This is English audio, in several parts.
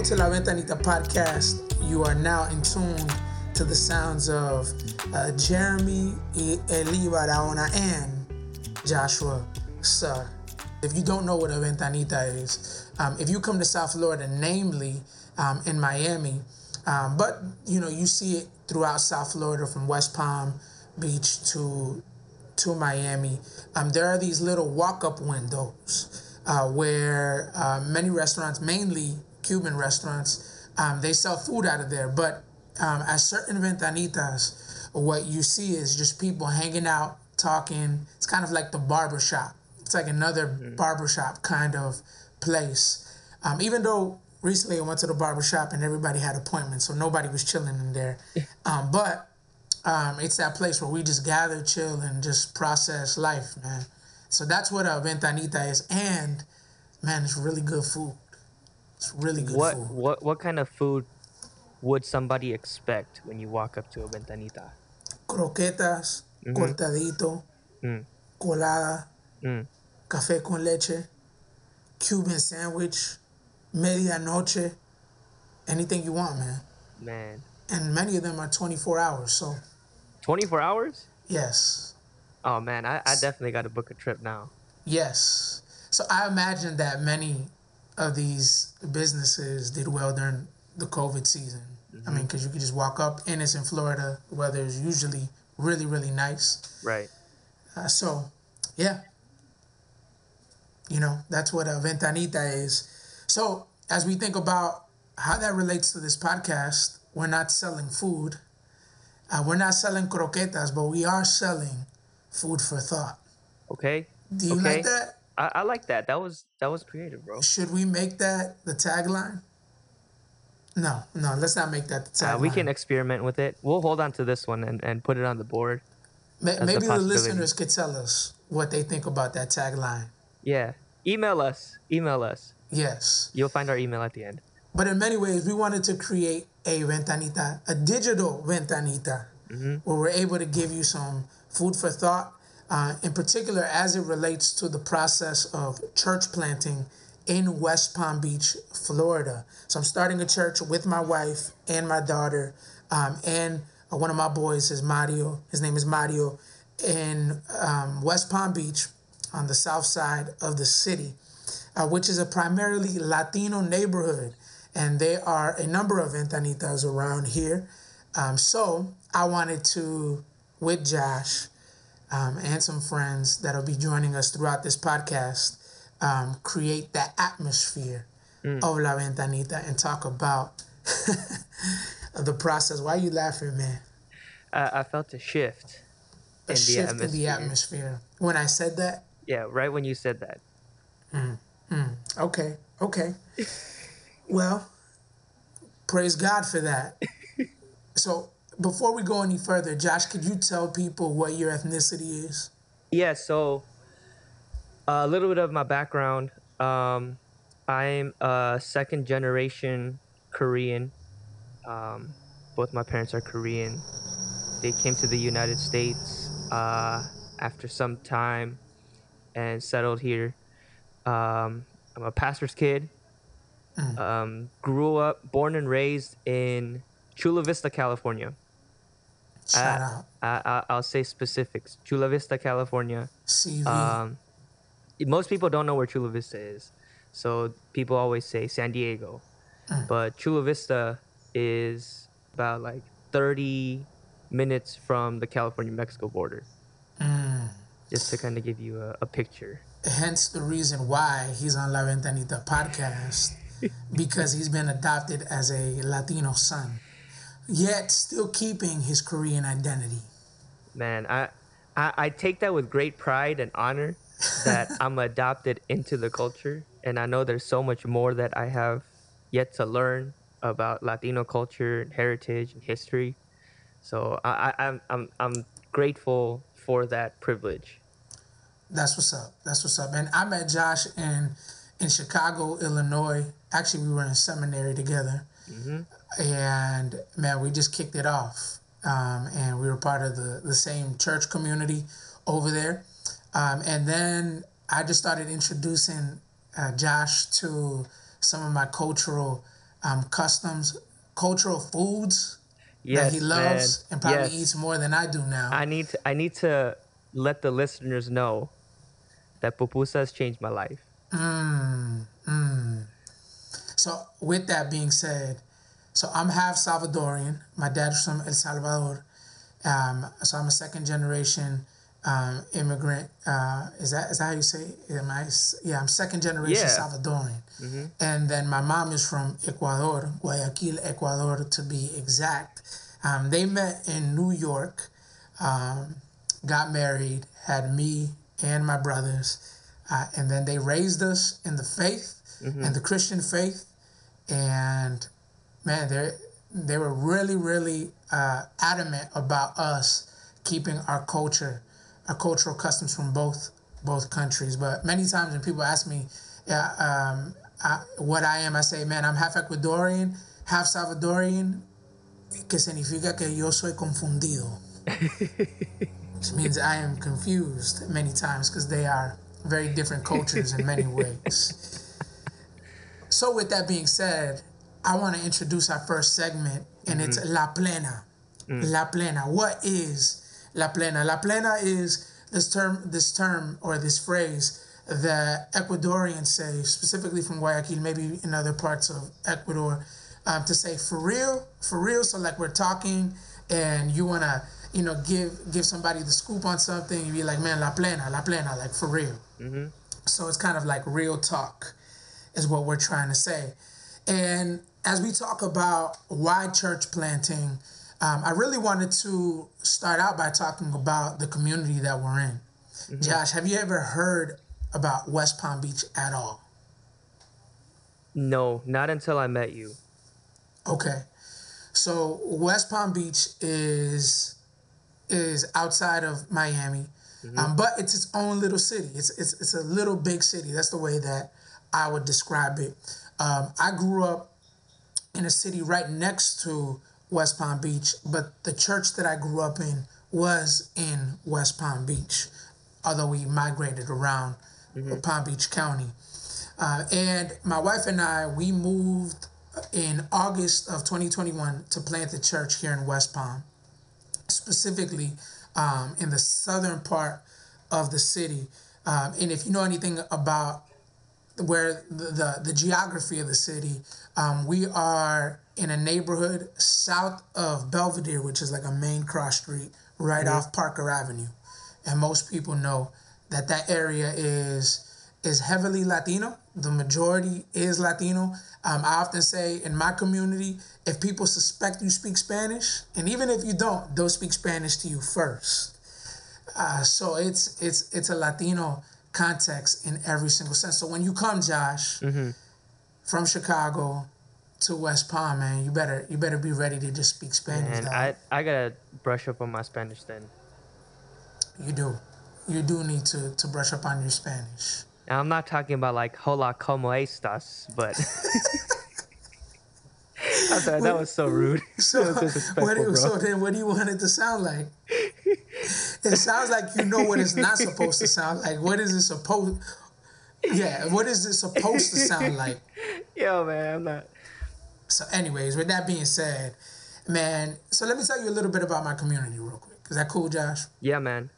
Welcome to La Ventanita podcast. You are now in tune to the sounds of uh, Jeremy Eli Barahona and Joshua Sir. If you don't know what a ventanita is, um, if you come to South Florida, namely um, in Miami, um, but you know you see it throughout South Florida from West Palm Beach to to Miami. Um, there are these little walk-up windows uh, where uh, many restaurants, mainly Cuban restaurants, um, they sell food out of there. But um, at certain ventanitas, what you see is just people hanging out, talking. It's kind of like the barber shop. It's like another mm-hmm. barbershop kind of place. Um, even though recently I went to the barber shop and everybody had appointments, so nobody was chilling in there. Um, but um, it's that place where we just gather, chill, and just process life, man. So that's what a ventanita is, and man, it's really good food. It's really good what, food. What what kind of food would somebody expect when you walk up to a ventanita? Croquetas, mm-hmm. cortadito, mm. colada, mm. café con leche, Cuban sandwich, medianoche, anything you want, man. Man. And many of them are 24 hours, so 24 hours? Yes. Oh man, I, I definitely got to book a trip now. Yes. So I imagine that many of these businesses did well during the COVID season. Mm-hmm. I mean, because you could just walk up, and it's in Florida. The weather is usually really, really nice. Right. Uh, so, yeah. You know, that's what a ventanita is. So, as we think about how that relates to this podcast, we're not selling food uh, we're not selling croquetas, but we are selling food for thought. Okay. Do you okay. like that? I, I like that. That was that was creative, bro. Should we make that the tagline? No, no, let's not make that the tagline. Uh, we can experiment with it. We'll hold on to this one and, and put it on the board. Maybe the listeners could tell us what they think about that tagline. Yeah. Email us. Email us. Yes. You'll find our email at the end. But in many ways, we wanted to create a ventanita, a digital ventanita, mm-hmm. where we're able to give you some food for thought, uh, in particular as it relates to the process of church planting in West Palm Beach, Florida. So I'm starting a church with my wife and my daughter, um, and uh, one of my boys is Mario. His name is Mario, in um, West Palm Beach, on the south side of the city, uh, which is a primarily Latino neighborhood and there are a number of ventanitas around here. Um, so I wanted to, with Josh um, and some friends that'll be joining us throughout this podcast, um, create that atmosphere mm. of La Ventanita and talk about the process. Why are you laughing, man? Uh, I felt a shift. A in shift the in the atmosphere. When I said that? Yeah, right when you said that. Mm. Mm. Okay, okay. Well, praise God for that. so, before we go any further, Josh, could you tell people what your ethnicity is? Yeah, so a little bit of my background. Um, I'm a second generation Korean. Um, both my parents are Korean. They came to the United States uh, after some time and settled here. Um, I'm a pastor's kid. Mm. Um, grew up, born and raised in Chula Vista, California. Shout out. I, I, will say specifics. Chula Vista, California. CV. Um, most people don't know where Chula Vista is, so people always say San Diego, mm. but Chula Vista is about like 30 minutes from the California-Mexico border. Mm. Just to kind of give you a, a picture. Hence the reason why he's on La Ventanita podcast because he's been adopted as a Latino son, yet still keeping his Korean identity. Man, I, I, I take that with great pride and honor that I'm adopted into the culture, and I know there's so much more that I have yet to learn about Latino culture and heritage and history. So I, I, I'm, I'm, I'm grateful for that privilege. That's what's up. That's what's up. And I met Josh in in Chicago, Illinois. Actually, we were in seminary together, mm-hmm. and man, we just kicked it off. Um, and we were part of the the same church community over there. Um, and then I just started introducing uh, Josh to some of my cultural um, customs, cultural foods Yes, that he loves man. and probably Yes. eats more than I do now. I need to, I need to let the listeners know that pupusa has changed my life. So with that being said, so I'm half Salvadorian. My dad's from El Salvador. Um, so I'm a second generation um, immigrant. Uh, is that is that how you say? It? Am I? Yeah, I'm second generation Yeah. Salvadorian. And then my mom is from Ecuador, Guayaquil, Ecuador, to be exact. Um, they met in New York, um, got married, had me and my brothers, uh, and then they raised us in the faith and the Christian faith. And man, they they were really, really uh, adamant about us keeping our culture, our cultural customs from both both countries. But many times when people ask me, yeah, um, I, what I am, I say, man, I'm half Ecuadorian, half Salvadorian, que significa que yo soy confundido. Which means I am confused many times because they are very different cultures in many ways. So, with that being said, I want to introduce our first segment, and it's mm-hmm. La Plena. Mm. La Plena. What is La Plena? La Plena is this term, this term or this phrase that Ecuadorians say, specifically from Guayaquil, maybe in other parts of Ecuador, um, to say for real, for real. So like we're talking, and you wanna, you know, give give somebody the scoop on something, you be like, man, La Plena, La Plena, like for real. Mm-hmm. So it's kind of like real talk, is what we're trying to say. And as we talk about why church planting, um, I really wanted to start out by talking about the community that we're in. Josh, have you ever heard about West Palm Beach at all? No, not until I met you. Okay. So West Palm Beach is is outside of Miami, um, but it's its own little city. It's it's it's a little big city. That's the way that I would describe it. Um, I grew up in a city right next to West Palm Beach, but the church that I grew up in was in West Palm Beach, although we migrated around Palm Beach County. Uh, and my wife and I, we moved in August of 2021 to plant the church here in West Palm, specifically um, in the southern part of the city. Um, and if you know anything about where the, the, the geography of the city, um, we are in a neighborhood south of Belvedere, which is like a main cross street right off Parker Avenue. And most people know that that area is is heavily Latino. The majority is Latino. Um, I often say in my community, if people suspect you speak Spanish, and even if you don't, they'll speak Spanish to you first. Uh, so it's it's it's a Latino context in every single sense. So when you come, Josh, mm-hmm. from Chicago to West Palm, man, you better you better be ready to just speak Spanish. And. I, I gotta brush up on my Spanish then. you do, you do need to to brush up on your Spanish. And I'm not talking about like hola como estas, but I'm sorry, that was so rude. So was disrespectful, what? bro. So then, what do you want it to sound like? It sounds like you know what it's not supposed to sound like. What is it supposed? Yeah, what is it supposed to sound like? Yo, man, I'm not. So, anyways, with that being said, man, so let me tell you a little bit about my community real quick. Is that cool, Josh? Yeah, man.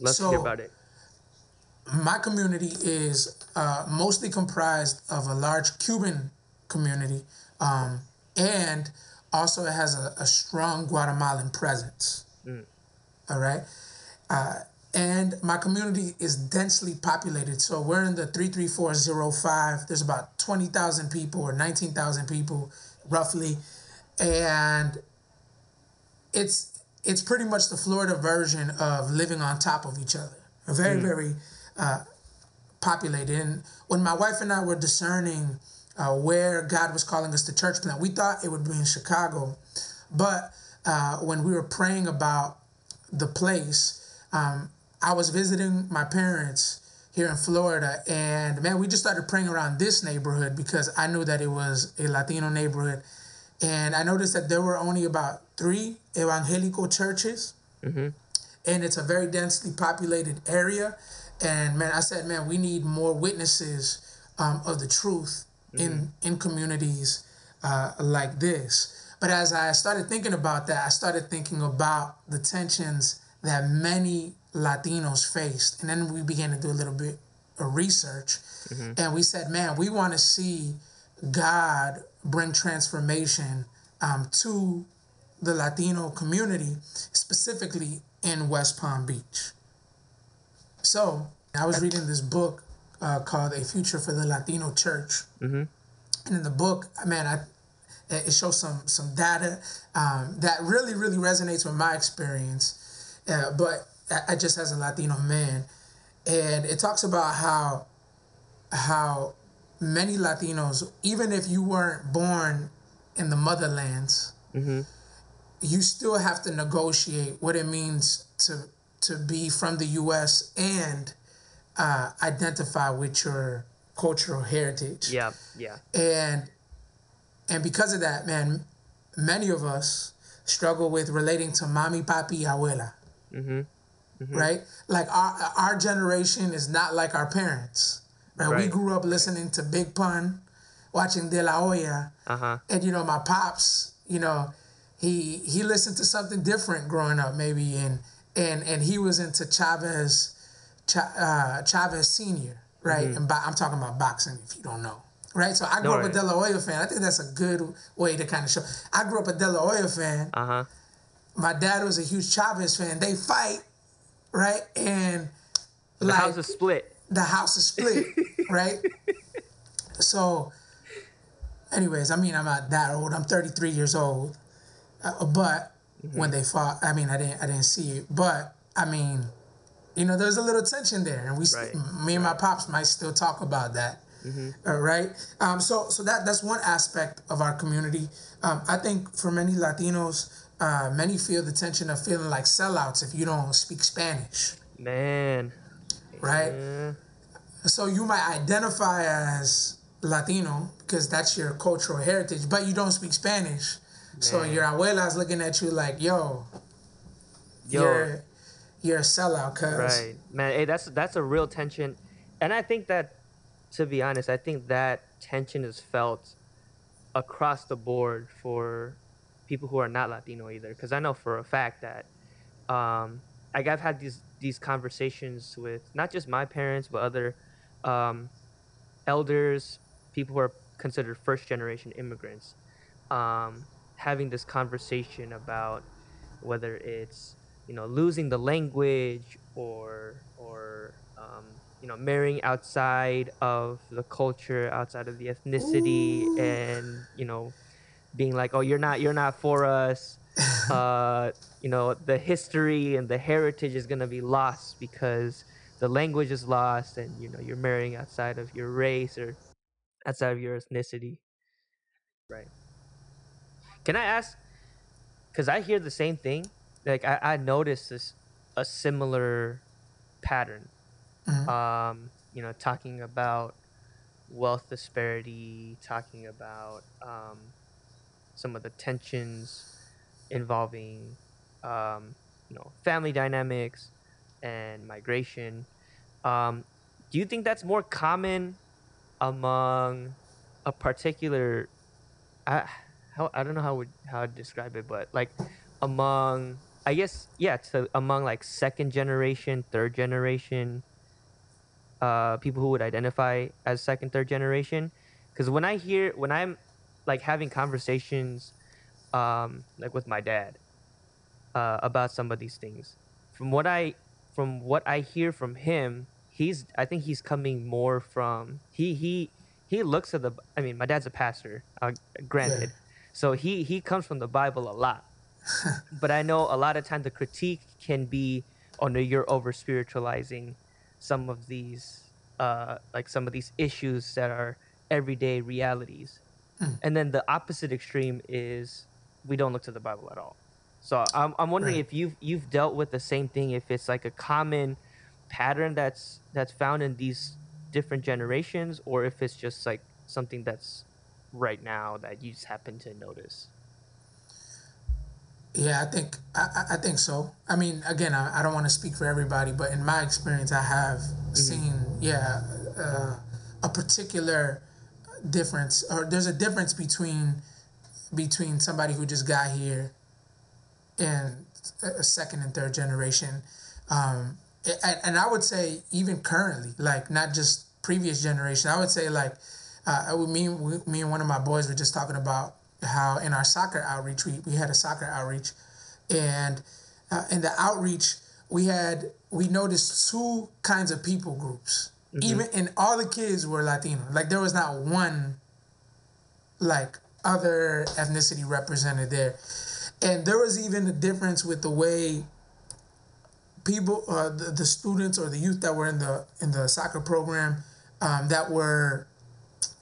Let's So- hear about it. My community is uh, mostly comprised of a large Cuban community, um, and also it has a, a strong Guatemalan presence. All right. Uh, and my community is densely populated. So we're in the 33405. There's about 20,000 people or 19,000 people roughly. And it's it's pretty much the Florida version of living on top of each other. Very, very uh, populated. And when my wife and I were discerning uh, where God was calling us to church plant, we thought it would be in Chicago. But uh, when we were praying about the place, um, I was visiting my parents here in Florida, and man, we just started praying around this neighborhood because I knew that it was a Latino neighborhood, and I noticed that there were only about three evangelical churches, and it's a very densely populated area. And man, I said, man, we need more witnesses um, of the truth in in communities uh, like this. But as I started thinking about that, I started thinking about the tensions that many Latinos faced. And then we began to do a little bit of research. Mm-hmm. And we said, man, we want to see God bring transformation um, to the Latino community, specifically in West Palm Beach. So I was reading this book uh, called A Future for the Latino Church. Mm-hmm. And in the book, man, I it shows some some data um, that really really resonates with my experience. Uh, but I, I just as a Latino man, and it talks about how how many Latinos, even if you weren't born in the motherlands, mm-hmm. you still have to negotiate what it means to to be from the U.S. and uh, identify with your cultural heritage. Yeah, yeah. And and because of that, man, many of us struggle with relating to mommy, papi, abuela. Mm-hmm. Mm-hmm. Right? Like our our generation is not like our parents. Right? right. We grew up listening to Big Pun, watching De La Hoya, uh-huh. and you know my pops. You know, he he listened to something different growing up, maybe, and and and he was into Chavez, uh, Chavez Senior, right? Mm-hmm. And bo- I'm talking about boxing. If you don't know, right? So I grew no, up a De La Hoya fan. I think that's a good way to kind of show. I grew up a De La Hoya fan. Uh huh. My dad was a huge Chavez fan. They fight, right? And the like, house is split. The house is split, right? So, anyways, I mean, I'm not that old. I'm 33 years old, uh, but mm-hmm. when they fought, I mean, I didn't, I didn't see it, but I mean, you know, there's a little tension there, and we, right. me and my pops might still talk about that. Mm-hmm. Uh, right. Um, so, so that that's one aspect of our community. Um, I think for many Latinos, uh, many feel the tension of feeling like sellouts if you don't speak Spanish. Man. Right. Yeah. So you might identify as Latino because that's your cultural heritage, but you don't speak Spanish. Man. So your abuela's looking at you like, yo, yo. you're you're a sellout, cuz. Right, man. Hey, that's that's a real tension, and I think that, to be honest, I think that tension is felt across the board for people who are not Latino either. Because I know for a fact that, um, like I've had these these conversations with not just my parents but other um, elders, people who are considered first generation immigrants. Um, having this conversation about whether it's you know losing the language or or um, you know marrying outside of the culture outside of the ethnicity Ooh. and you know being like oh you're not you're not for us uh, you know the history and the heritage is going to be lost because the language is lost and you know you're marrying outside of your race or outside of your ethnicity right can I ask? Because I hear the same thing. Like I, I noticed this a similar pattern. Mm-hmm. Um, you know, talking about wealth disparity, talking about um, some of the tensions involving, um, you know, family dynamics and migration. Um, do you think that's more common among a particular? I, how I don't know how would how to describe it, but like among I guess yeah, so among like second generation, third generation uh, people who would identify as second, third generation. Because when I hear when I'm like having conversations um, like with my dad uh, about some of these things, from what I from what I hear from him, he's I think he's coming more from he he he looks at the I mean my dad's a pastor, uh, granted. Yeah so he he comes from the Bible a lot. but I know a lot of times the critique can be, oh no, you're over spiritualizing some of these uh, like some of these issues that are everyday realities. Mm. And then the opposite extreme is we don't look to the Bible at all. So I'm I'm wondering right. if you've you've dealt with the same thing, if it's like a common pattern that's that's found in these different generations, or if it's just like something that's right now that you just happen to notice? Yeah, I think I, I think so. I mean, again, I, I don't want to speak for everybody, but in my experience, I have mm-hmm. seen yeah uh, a particular difference, or there's a difference between between somebody who just got here and a second and third generation. Um, and, and I would say even currently, like not just previous generation. I would say like, uh, me, me and one of my boys were just talking about how in our soccer outreach we, we had a soccer outreach, and uh, in the outreach we had we noticed two kinds of people groups. Mm-hmm. Even and all the kids were Latino. Like there was not one like other ethnicity represented there. And there was even a difference with the way people, uh, the, the students or the youth that were in the in the soccer program um, that were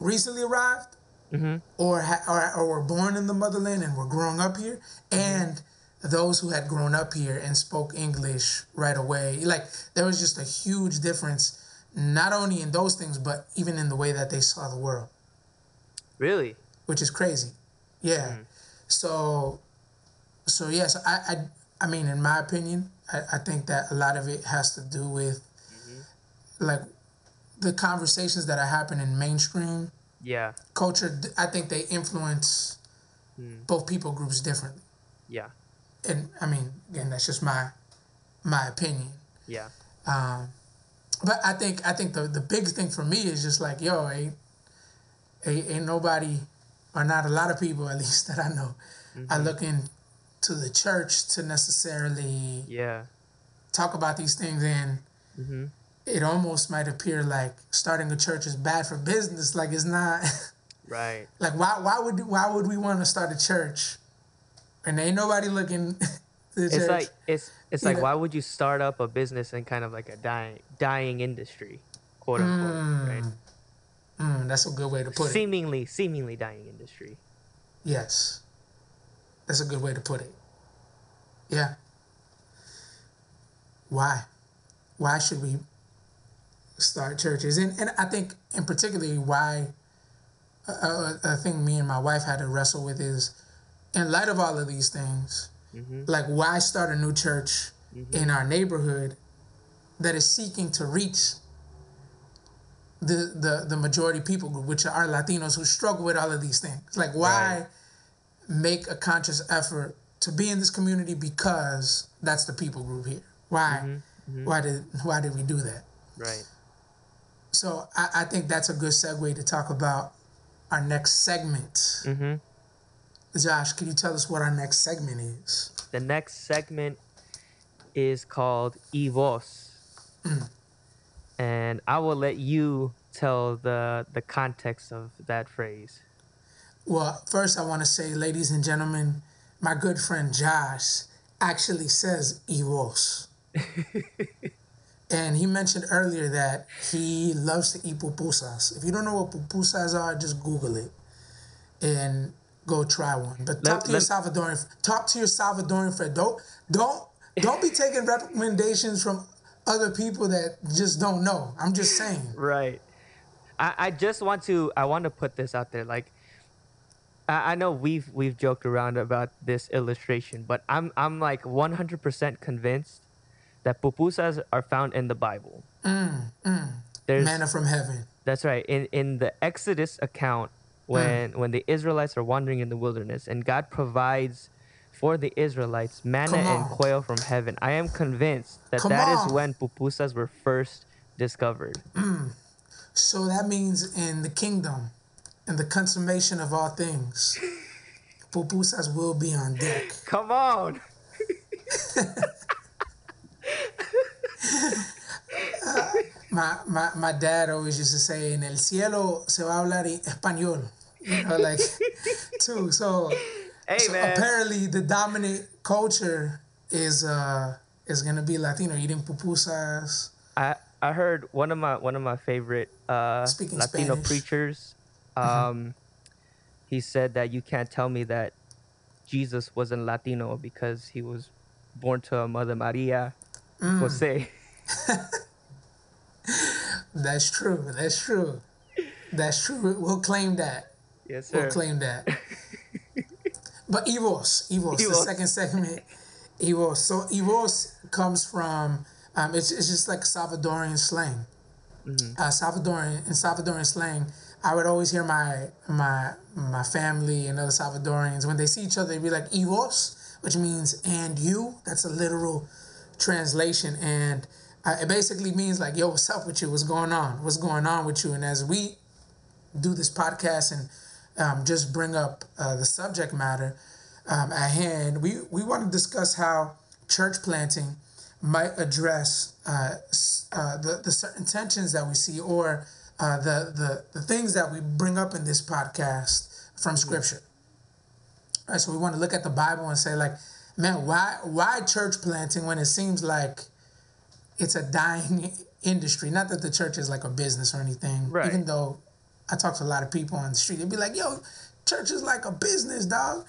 recently arrived mm-hmm. or, ha- or or were born in the motherland and were growing up here, and those who had grown up here and spoke English right away. Like there was just a huge difference, not only in those things, but even in the way that they saw the world. Really? Which is crazy. Yeah. Mm. So, so yes, I, I, I mean, in my opinion, I, I think that a lot of it has to do with, mm-hmm. like, the conversations that are happening in mainstream. Yeah. Culture. I think they influence mm. both people groups differently. Yeah and I mean, again, that's just my my opinion. Yeah. Um, but I think I think the the biggest thing for me is just like, yo, ain't ain't, ain't nobody or not a lot of people at least that I know mm-hmm. are looking to the church to necessarily yeah talk about these things and mm-hmm. it almost might appear like starting a church is bad for business like it's not right like why why would why would we want to start a church and ain't nobody looking. it's church. like it's it's like why would you start up a business in kind of like a dying dying industry, quote unquote, mm. right? Mm, that's a good way to put seemingly, it. Seemingly, seemingly dying industry. Yes, that's a good way to put it. Yeah. Why? Why should we start churches? And and I think, in particularly, why a, a thing me and my wife had to wrestle with is in light of all of these things, mm-hmm. like why start a new church mm-hmm. in our neighborhood that is seeking to reach the, the the majority people group, which are Latinos who struggle with all of these things. Like why right. make a conscious effort to be in this community because that's the people group here. Why? Mm-hmm. mm-hmm. Why did why did we do that? Right. So I, I think that's a good segue to talk about our next segment. Josh, can you tell us what our next segment is? The next segment is called Evos. Mm. And I will let you tell the the context of that phrase. Well, first I want to say, ladies and gentlemen, my good friend Josh actually says Evos. and he mentioned earlier that he loves to eat pupusas. If you don't know what pupusas are, just Google it. And go try one. But talk let, to your Salvadoran. Talk to your Salvadoran friend. Don't don't don't be taking recommendations from other people that just don't know. I'm just saying. Right. I, I just want to I want to put this out there. Like I, I know we've we've joked around about this illustration, but I'm I'm like 100% convinced that pupusas are found in the Bible. Mm, mm. There's manna from heaven. That's right. In in the Exodus account, when mm. when the Israelites are wandering in the wilderness and God provides for the Israelites manna and quail from heaven. I am convinced that Come that on. is when pupusas were first discovered. Mm. So that means in the kingdom, in the consummation of all things, pupusas will be on deck. Come on. uh, my, my, my dad always used to say, en el cielo se va a hablar español you know, like too. So, hey, so man. apparently the dominant culture is uh is gonna be Latino eating pupusas. I I heard one of my one of my favorite uh Speaking Latino Spanish. preachers. Mm-hmm. Um, mm-hmm. he said that you can't tell me that Jesus wasn't Latino because he was born to a Mother Maria mm. Jose. That's true. That's true. That's true. We'll claim that. Yes, sir. We'll claim that. but Evos, Evos, Evos, the second segment, Evos. So Evos comes from, um, it's, it's just like Salvadorian slang. mm-hmm. uh, Salvadorian in Salvadorian slang, I would always hear my my my family and other Salvadorians when they see each other, they'd be like "ivos," which means "and you." That's a literal translation, and uh, it basically means like, "Yo, what's up with you? What's going on? What's going on with you?" And as we do this podcast and um, just bring up uh, the subject matter um, at hand, we we want to discuss how church planting might address uh, uh, the the certain tensions that we see or uh, the, the, the things that we bring up in this podcast from scripture. All right, so we want to look at the Bible and say, like, man, why why church planting when it seems like it's a dying industry? Not that the church is like a business or anything. Right. Even though I talk to a lot of people on the street, they'd be like, yo, church is like a business, dog.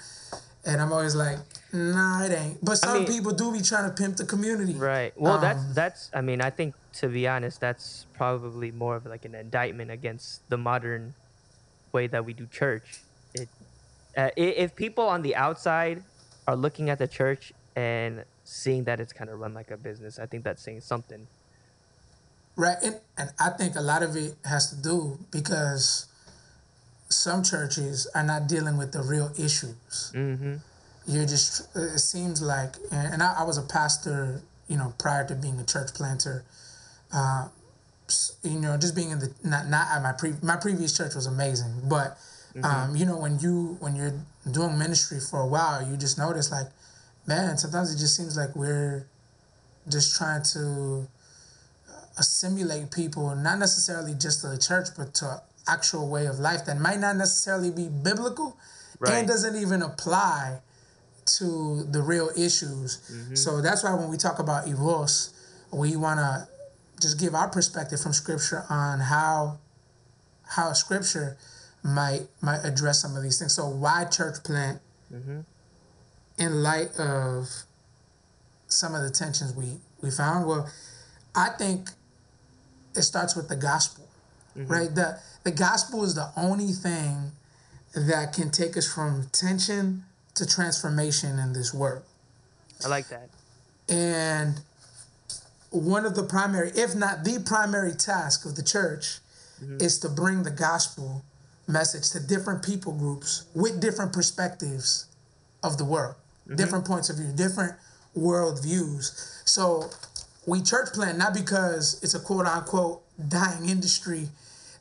And I'm always like, nah, it ain't. But some I mean, people do be trying to pimp the community. Right. Well, um, that's that's. I mean, I think to be honest, that's probably more of like an indictment against the modern way that we do church. It, uh, if people on the outside are looking at the church and seeing that it's kind of run like a business, I think that's saying something. Right, and and I think a lot of it has to do because some churches are not dealing with the real issues. Mm-hmm. You're just, it seems like, and I, I, was a pastor, you know, prior to being a church planter. Uh, you know, just being in the not not at my pre my previous church was amazing, but mm-hmm. um, you know, when you when you're doing ministry for a while, you just notice like, man, sometimes it just seems like we're just trying to assimilate people, not necessarily just to the church, but to actual way of life that might not necessarily be biblical right. and doesn't even apply to the real issues. Mm-hmm. So that's why when we talk about ivos, we want to just give our perspective from scripture on how how scripture might might address some of these things. So why church plant mm-hmm. in light of some of the tensions we we found? Well, I think it starts with the gospel, mm-hmm. right? The the gospel is the only thing that can take us from tension to transformation in this world. I like that. And one of the primary, if not the primary task of the church, mm-hmm. is to bring the gospel message to different people groups with different perspectives of the world, mm-hmm. different points of view, different world views. So we church plant not because it's a quote unquote dying industry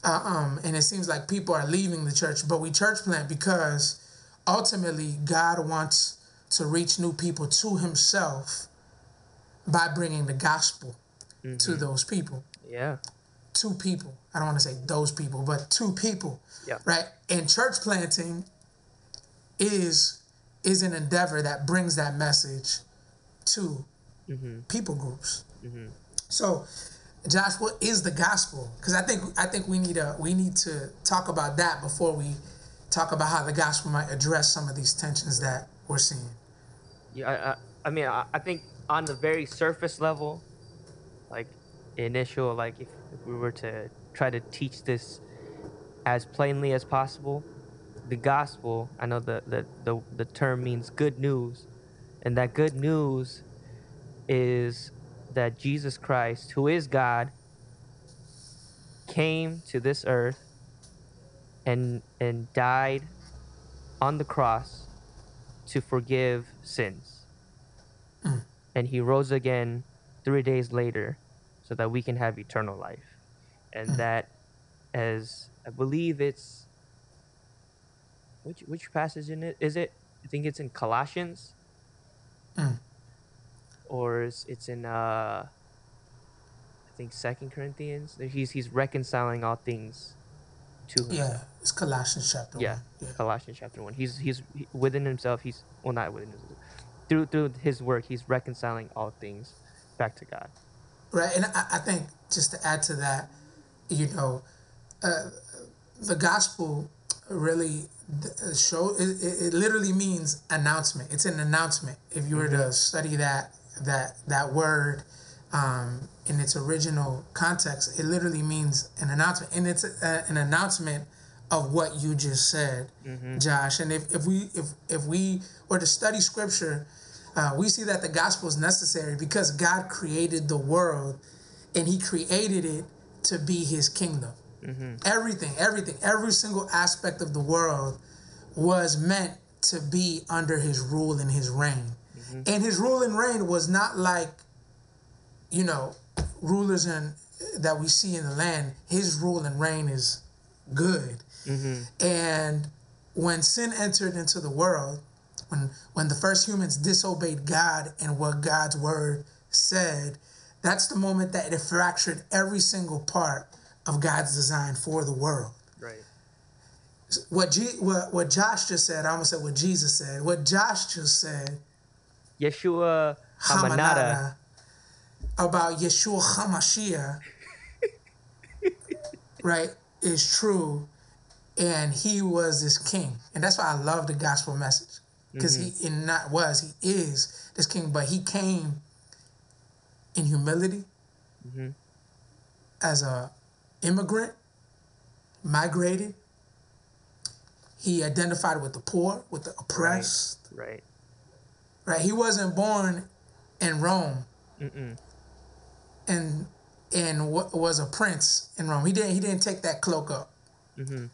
uh, um, and it seems like people are leaving the church, but we church plant because ultimately God wants to reach new people to Himself by bringing the gospel mm-hmm. to those people. Yeah. Two people. I don't want to say those people, but two people. Yeah. Right. And church planting is is an endeavor that brings that message to mm-hmm. people groups. Mm-hmm. So Josh, what is the gospel? Because I think I think we need a we need to talk about that before we talk about how the gospel might address some of these tensions that we're seeing. Yeah, I, I, I mean, I, I think on the very surface level, like initial, like if, if we were to try to teach this as plainly as possible, the gospel. I know the the the, the term means good news, and that good news is that Jesus Christ, who is God, came to this earth and and died on the cross to forgive sins. Mm. And he rose again 3 days later so that we can have eternal life. And mm. that as I believe it's which which passage in it is it? I think it's in Colossians. Mm or it's in uh, I think Second Corinthians. He's he's reconciling all things to himself. Yeah, it's Colossians chapter yeah, one. Yeah, Colossians chapter one. He's he's he, within himself. He's well, not within himself. Through through his work, he's reconciling all things back to God. Right, and I, I think just to add to that, you know, uh, the gospel really show it, it, literally means announcement. It's an announcement. If you were mm-hmm. to study that that that word um, in its original context, it literally means an announcement, and it's a, an announcement of what you just said, mm-hmm. Josh. And if, if we if if we were to study Scripture, uh, we see that the gospel is necessary because God created the world, and He created it to be his kingdom. Everything, everything, every single aspect of the world was meant to be under his rule and his reign. Mm-hmm. And his rule and reign was not like, you know, rulers and that we see in the land. His rule and reign is good. Mm-hmm. And when sin entered into the world, when when the first humans disobeyed God and what God's word said, that's the moment that it fractured every single part of God's design for the world. Right. What G, what what Josh just said, I almost said what Jesus said. What Josh just said, Yeshua Hamanada, about Yeshua Hamashiach, right, is true, and he was this king, and that's why I love the gospel message because he mm-hmm. and not was he is this king, but he came in humility mm-hmm. as a immigrant, migrated. He identified with the poor, with the oppressed. Right. Right? He wasn't born in Rome, Mm-mm. and and wa- was a prince in Rome. He didn't he didn't take that cloak up. Mm-hmm.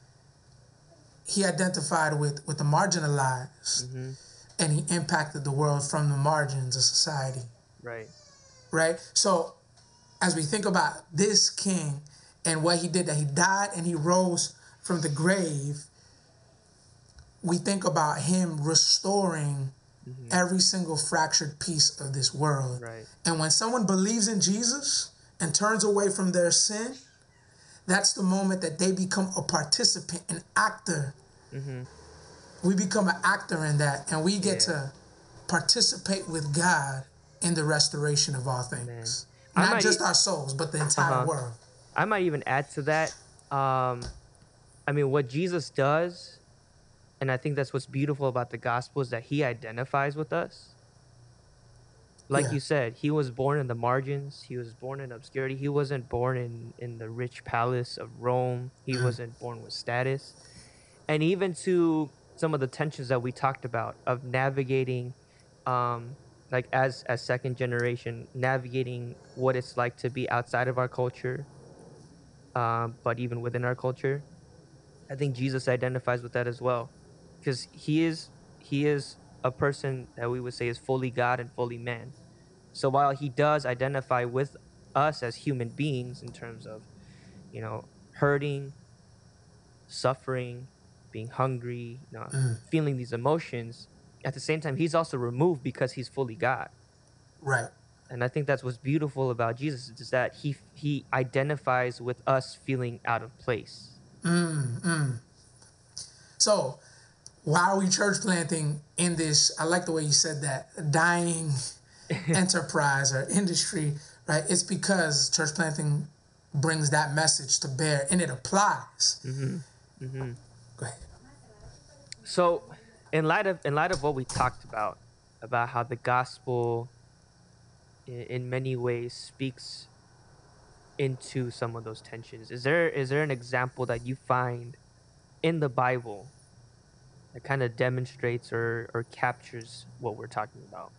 He identified with with the marginalized, Mm-hmm. and he impacted the world from the margins of society. Right. right? So, as we think about this king and what he did, that he died and he rose from the grave, we think about him restoring every single fractured piece of this world. Right. And when someone believes in Jesus and turns away from their sin, that's the moment that they become a participant, an actor. We become an actor in that, and we get Yeah. to participate with God in the restoration of all things. I Not just e- our souls, but the entire Uh-huh. world. I might even add to that. Um, I mean, what Jesus does, and I think that's what's beautiful about the gospel is that he identifies with us. Like Yeah. you said, he was born in the margins. He was born in obscurity. He wasn't born in, in the rich palace of Rome. He wasn't born with status. And even to some of the tensions that we talked about of navigating, um, like as as second generation, navigating what it's like to be outside of our culture, um, but even within our culture. I think Jesus identifies with that as well, because he is he is a person that we would say is fully God and fully man. So while he does identify with us as human beings in terms of, you know, hurting, suffering, being hungry, you know, mm-hmm. feeling these emotions, at the same time he's also removed because he's fully God Right. and I think that's what's beautiful about Jesus is that he he identifies with us feeling out of place. Mm-hmm. So, why are we church planting in this? I like the way you said that dying enterprise or industry, right? It's because church planting brings that message to bear and it applies. Mm-hmm. Go ahead. So, in light of in light of what we talked about about how the gospel in, in many ways speaks into some of those tensions. Is there is there an example that you find in the Bible that kind of demonstrates or or captures what we're talking about?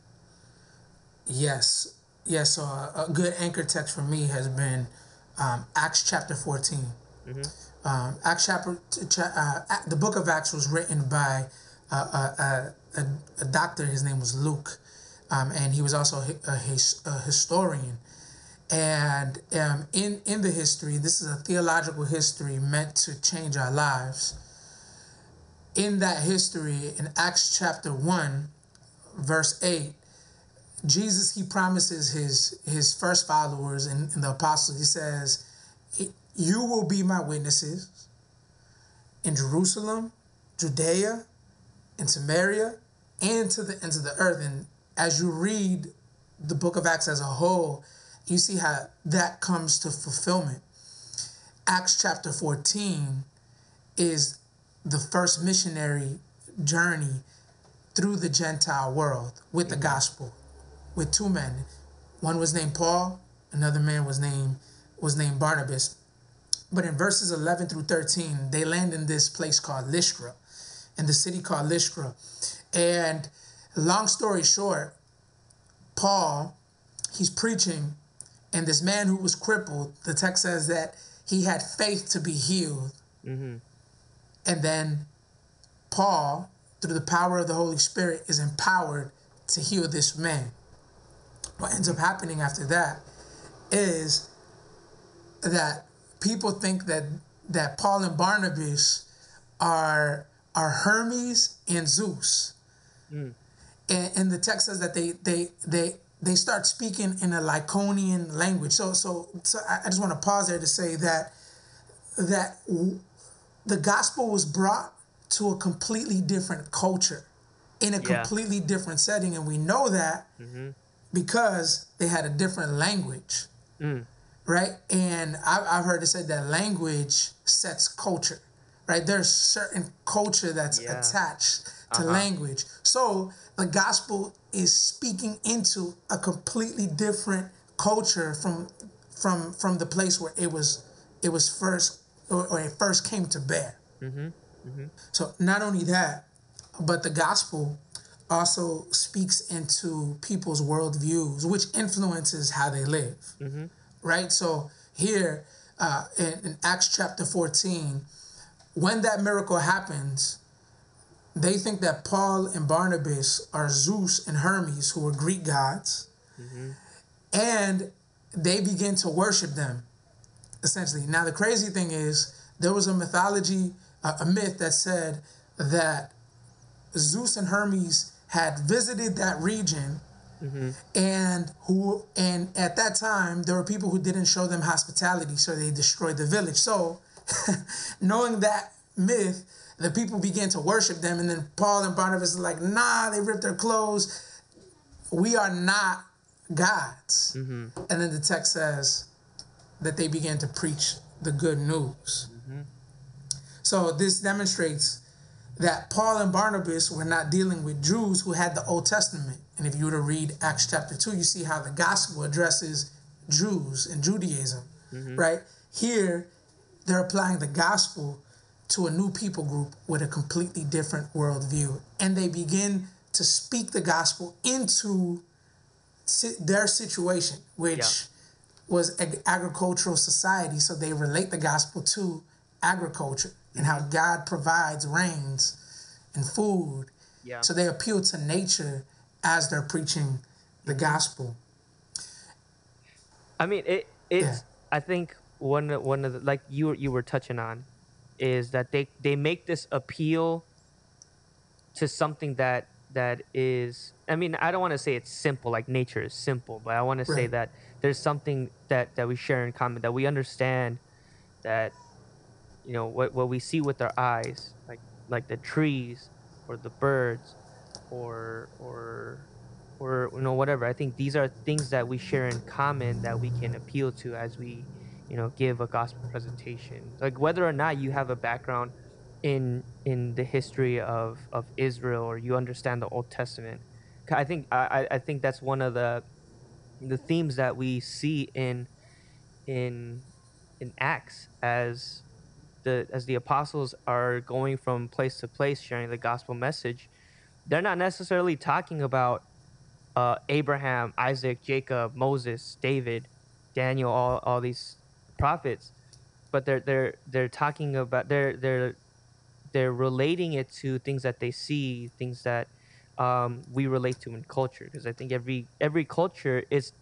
Yes. Yes. So, a, a good anchor text for me has been um, Acts chapter 14. Um, Acts chapter, uh, the book of Acts was written by uh, a, a, a, a doctor. His name was Luke, um, and he was also a, a, his, a historian. And um, in in the history, this is a theological history meant to change our lives. In that history, in Acts chapter one, verse eight, Jesus he promises his his first followers and, and the apostles. He says, "You will be my witnesses in Jerusalem, Judea, and Samaria, and to the ends of the earth." And as you read the book of Acts as a whole, you see how that comes to fulfillment. Acts chapter 14 is the first missionary journey through the Gentile world with the gospel, with two men. One was named Paul, another man was named was named Barnabas. But in verses 11 through 13, they land in this place called Lystra, in the city called Lystra. And long story short, Paul, he's preaching And this man who was crippled, the text says that he had faith to be healed. Mm-hmm. And then Paul, through the power of the Holy Spirit, is empowered to heal this man. What ends up happening after that is that people think that that Paul and Barnabas are are Hermes and Zeus. Mm. And, and the text says that they they they they start speaking in a Lycaonian language. So so so I I just want to pause there to say that that the gospel was brought to a completely different culture in a Yeah. completely different setting and we know that because they had a different language right and I've, I've heard it said that language sets culture right there's certain culture that's Yeah. attached to Uh-huh. language so the gospel is speaking into a completely different culture from from from the place where it was it was first or, or it first came to bear. Mm-hmm, mm-hmm. So not only that but the gospel also speaks into people's worldviews which influences how they live. Mm-hmm. Right? So here uh, in, in acts chapter 14 when that miracle happens they think that paul and barnabas are zeus and hermes who are greek gods. And they begin to worship them essentially. Now the crazy thing is there was a mythology a, a myth that said that zeus and hermes had visited that region mm-hmm. and who and at that time there were people who didn't show them hospitality so they destroyed the village. So knowing that myth the people began to worship them and then paul and barnabas are like nah they ripped their clothes. We are not gods. Mm-hmm. And then the text says that they began to preach the good news mm-hmm. so this demonstrates that Paul and Barnabas were not dealing with Jews who had the Old Testament. And if you were to read Acts chapter 2, you see how the gospel addresses Jews and Judaism, mm-hmm. right? Here, they're applying the gospel to a new people group with a completely different worldview. And they begin to speak the gospel into si- their situation, which Yeah. Was ag- agricultural society. So they relate the gospel to agriculture and how mm-hmm. God provides rains and food. Yeah. So they appeal to nature as they're preaching the mm-hmm. gospel. I mean, it it's. Yeah. I think one of- one of the like you you were touching on is that they they make this appeal to something that that is. I mean, I don't want to say it's simple, like nature is simple, but I want to say that there's something that that we share in common that we understand that you know what what we see with our eyes, like like the trees or the birds or or or you know whatever. I think these are things that we share in common that we can appeal to as we you know give a gospel presentation. Like whether or not you have a background in in the history of of Israel or you understand the Old Testament. I think I I- think that's one of the the themes that we see in in in Acts as the as the apostles are going from place to place sharing the gospel message, they're not necessarily talking about uh, Abraham, Isaac, Jacob, Moses, David, Daniel, all, all these prophets, but they're they're they're talking about they're they're they're relating it to things that they see, things that um, we relate to in culture. Because I think every every culture is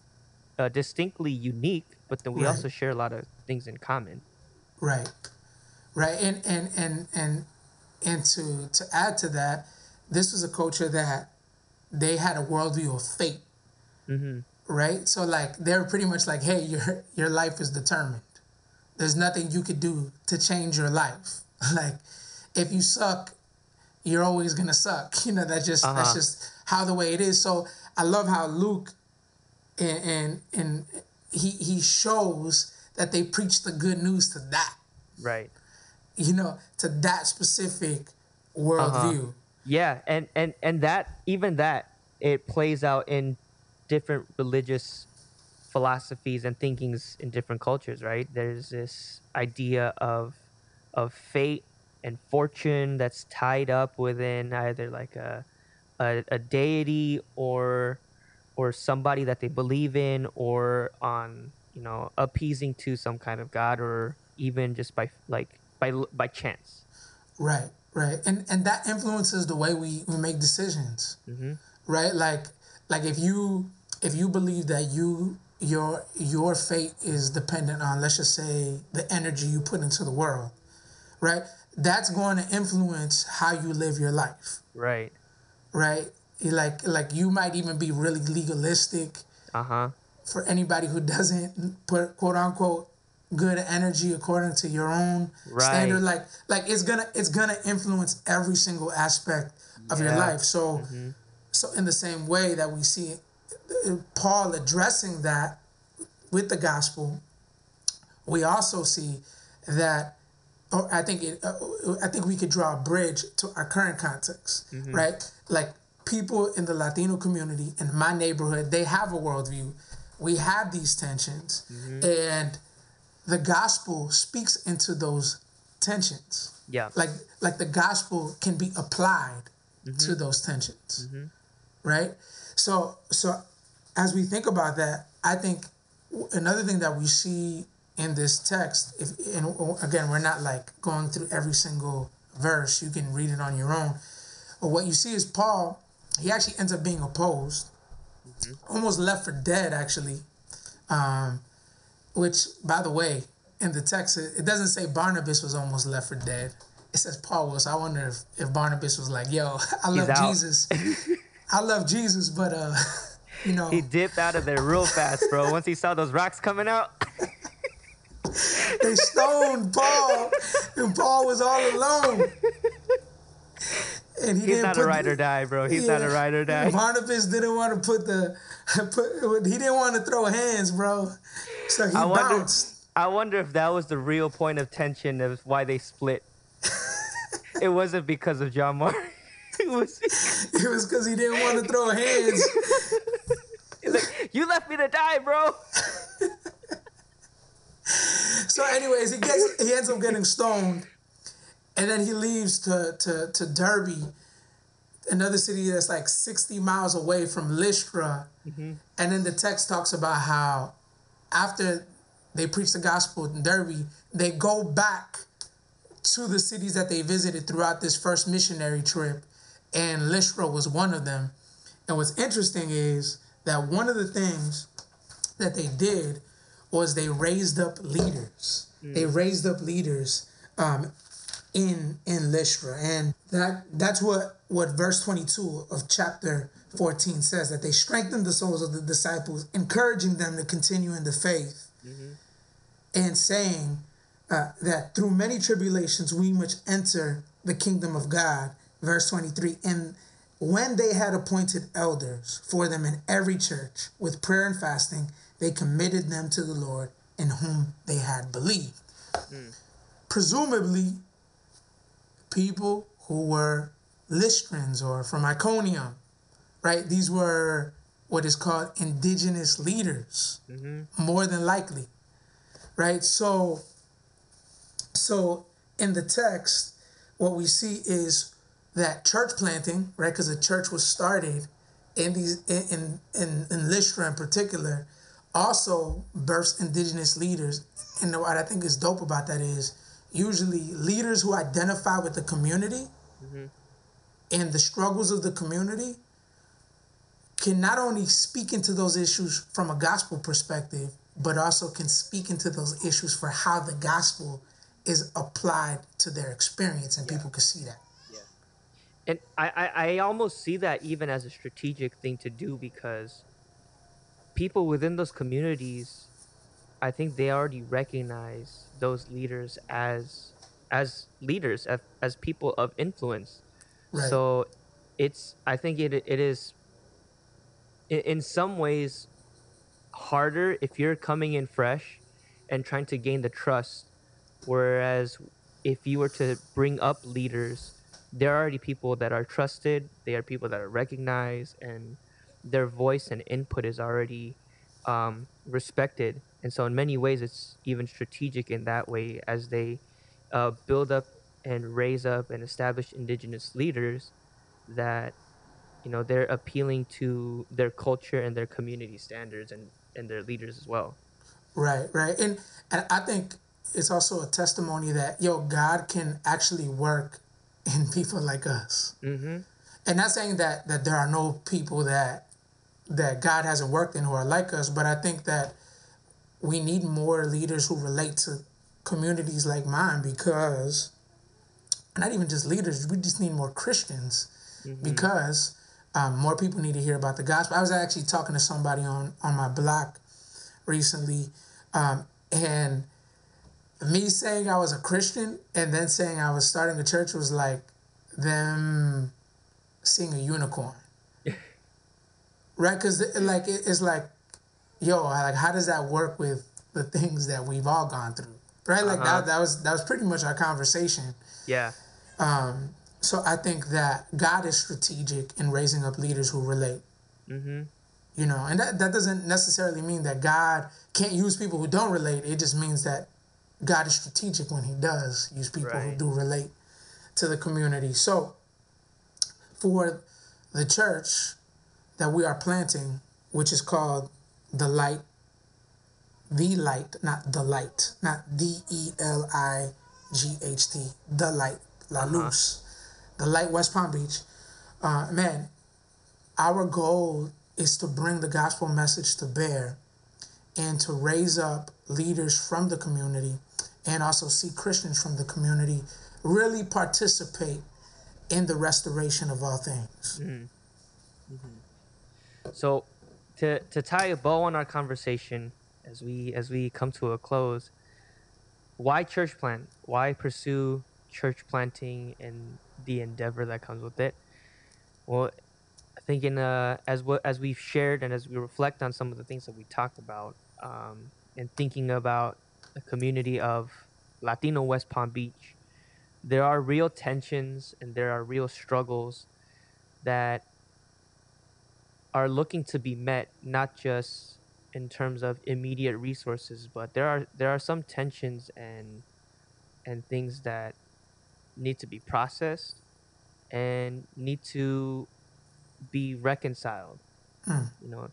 uh, distinctly unique, but then we Right. also share a lot of things in common. Right. Right. And and and and and to to add to that, this was a culture that they had a worldview of fate. Right? So like they're pretty much like, hey, your your life is determined. There's nothing you could do to change your life. like if you suck, you're always gonna suck. You know, that's just that's Uh-huh. just how the way it is. So I love how Luke and and, and he he shows that they preach the good news to that Right. you know, to that specific worldview. Yeah, and and and that even that it plays out in different religious philosophies and thinkings in different cultures, right? There's this idea of of fate and fortune that's tied up within either like a a, a deity or or somebody that they believe in or on you know appeasing to some kind of god or even just by like by by chance Right, right, and and that influences the way we, we make decisions. Mm-hmm. Right, like like if you if you believe that you your your fate is dependent on let's just say the energy you put into the world, right? That's going to influence how you live your life. right. Right, like like you might even be really legalistic uh-huh. for anybody who doesn't put quote unquote good energy according to your own Right. standard like like it's gonna it's gonna influence every single aspect of your life. So so in the same way that we see uh, paul addressing that with the gospel we also see that Oh, I think it, uh, I think we could draw a bridge to our current context, mm-hmm. right? Like people in the Latino community in my neighborhood, they have a worldview. We have these tensions, mm-hmm. and the gospel speaks into those tensions. yeah Like like the gospel can be applied mm-hmm. to those tensions, right? So so as we think about that, I think another thing that we see in this text, if and again we're not like going through every single verse, you can read it on your own. But what you see is Paul, he actually ends up being opposed, almost left for dead actually. Um, which by the way, in the text it, it doesn't say Barnabas was almost left for dead. It says Paul was. I wonder if, if Barnabas was like, yo, I love. Jesus. I love Jesus, but uh, you know, he dipped out of there real fast bro once he saw those rocks coming out they stoned Paul, and Paul was all alone. And he he's not a ride or die bro he's not a Yeah. ride or die Barnabas didn't want to put the put. He didn't want to throw hands, bro. So he I wonder- bounced. I wonder if that was the real point of tension of why they split. it wasn't because of John Mark. it was It was because he didn't want to throw hands. he's like, you left me to die, bro. So, anyways, he gets he ends up getting stoned, and then he leaves to to to Derbe, another city that's like sixty miles away from Lystra, mm-hmm. and then the text talks about how after they preach the gospel in Derbe, they go back to the cities that they visited throughout this first missionary trip, and Lystra was one of them. And what's interesting is that one of the things that they did was they raised up leaders. They raised up leaders um, in in Lystra, and that that's what what verse twenty two of chapter fourteen says that they strengthened the souls of the disciples, encouraging them to continue in the faith, and saying uh, that through many tribulations we must enter the kingdom of God. Verse twenty three, and when they had appointed elders for them in every church with prayer and fasting, they committed them to the Lord in whom they had believed. Hmm. Presumably, people who were Lystrans or from Iconium, right? These were what is called indigenous leaders, mm-hmm. more than likely, right? So, so in the text, what we see is that church planting, right? Because the church was started in these in in in Lystra in particular, also births indigenous leaders. And what I think is dope about that is usually leaders who identify with the community mm-hmm. and the struggles of the community can not only speak into those issues from a gospel perspective, but also can speak into those issues for how the gospel is applied to their experience, and people can see that. Yeah. And I, I, I almost see that even as a strategic thing to do because people within those communities, I think they already recognize those leaders as as leaders, as, as people of influence. Right. So it's I think it it is in, in some ways harder if you're coming in fresh and trying to gain the trust whereas if you were to bring up leaders there are already people that are trusted they are people that are recognized and their voice and input is already um, respected and so in many ways it's even strategic in that way as they uh, build up and raise up and establish indigenous leaders that you know they're appealing to their culture and their community standards and and their leaders as well Right, right. And and I think it's also a testimony that yo, God can actually work in people like us. Mm-hmm. And not saying that that there are no people that that God hasn't worked in who are like us, but I think that we need more leaders who relate to communities like mine because not even just leaders, we just need more Christians mm-hmm. because um, more people need to hear about the gospel. I was actually talking to somebody on on my block recently, um, and me saying I was a Christian and then saying I was starting a church was like them seeing a unicorn, right? Because like it's like, yo, like how does that work with the things that we've all gone through, right? Like uh-huh. that that was that was pretty much our conversation. Yeah. Um, so I think that God is strategic in raising up leaders who relate. Mm-hmm. You know, and that, that doesn't necessarily mean that God can't use people who don't relate. It just means that God is strategic when He does use people right. who do relate to the community. So, for the church that we are planting, which is called the Light, the Light, not the Light, not D E L I G H T, the Light, La uh-huh. Luz, the Light West Palm Beach. Uh, man, our goal is to bring the gospel message to bear and to raise up leaders from the community and also see Christians from the community really participate in the restoration of all things. Mm-hmm. Mm-hmm. So, to to tie a bow on our conversation as we as we come to a close, why church plant? Why pursue church planting and the endeavor that comes with it? Well, I think in uh, as what as we've shared and as we reflect on some of the things that we talked about, um, and thinking about a community of Latino West Palm Beach, there are real tensions and there are real struggles that are looking to be met, not just in terms of immediate resources, but there are there are some tensions and and things that need to be processed and need to be reconciled. Mm. You know,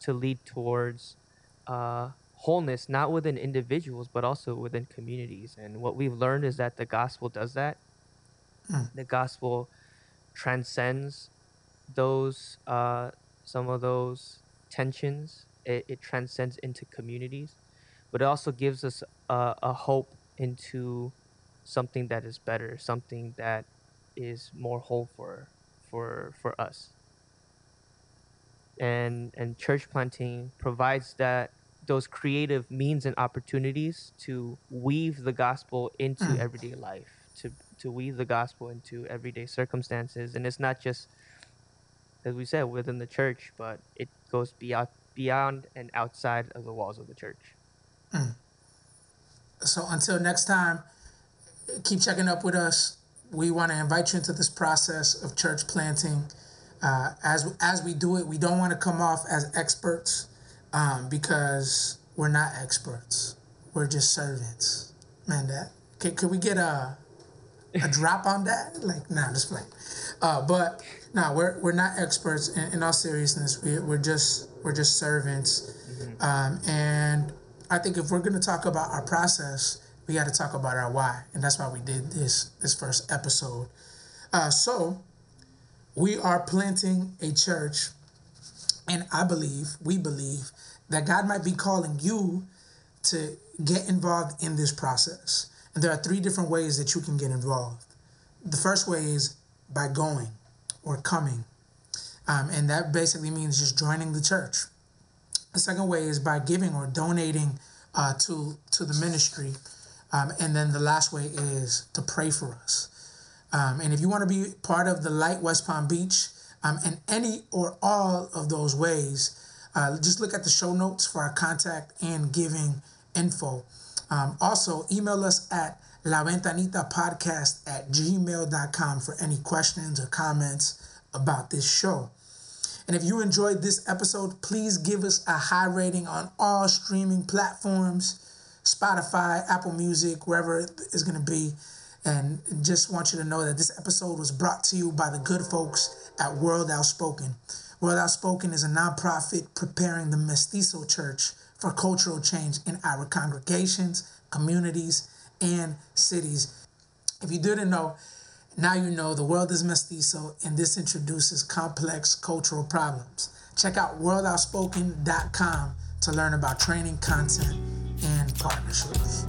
to lead towards uh, wholeness, not within individuals, but also within communities. And what we've learned is that the gospel does that. Mm. The gospel transcends those, uh, some of those tensions. It, it, transcends into communities, but it also gives us a, a hope into something that is better, something that is more whole for for for us. And and church planting provides that those creative means and opportunities to weave the gospel into mm. everyday life, to to weave the gospel into everyday circumstances, and it's not just as we said within the church, but it goes beyond beyond and outside of the walls of the church. Mm. So until next time, keep checking up with us. We want to invite you into this process of church planting. Uh, as as we do it, we don't want to come off as experts um, because we're not experts. We're just servants. Man, that can, can we get a a drop on that? Like, nah, just playing. Uh, but nah, we're we're not experts. In, in all seriousness, we we're just we're just servants. Mm-hmm. Um, and I think if we're gonna talk about our process, we got to talk about our why, and that's why we did this this first episode. Uh, so we are planting a church and I believe, we believe, that God might be calling you to get involved in this process. And there are three different ways that you can get involved. The first way is by going or coming. Um, and that basically means just joining the church. The second way is by giving or donating uh, to, to the ministry. Um, and then the last way is to pray for us. Um, and if you want to be part of the Light West Palm Beach, um, and any or all of those ways, uh, just look at the show notes for our contact and giving info. Um, also, email us at laventanitapodcast at gmail.com for any questions or comments about this show. And if you enjoyed this episode, please give us a high rating on all streaming platforms Spotify, Apple Music, wherever it is going to be. And just want you to know that this episode was brought to you by the good folks at World Outspoken. World Outspoken is a nonprofit preparing the Mestizo Church for cultural change in our congregations, communities, and cities. If you didn't know, now you know the world is mestizo and this introduces complex cultural problems. Check out worldoutspoken.com to learn about training, content, and partnerships.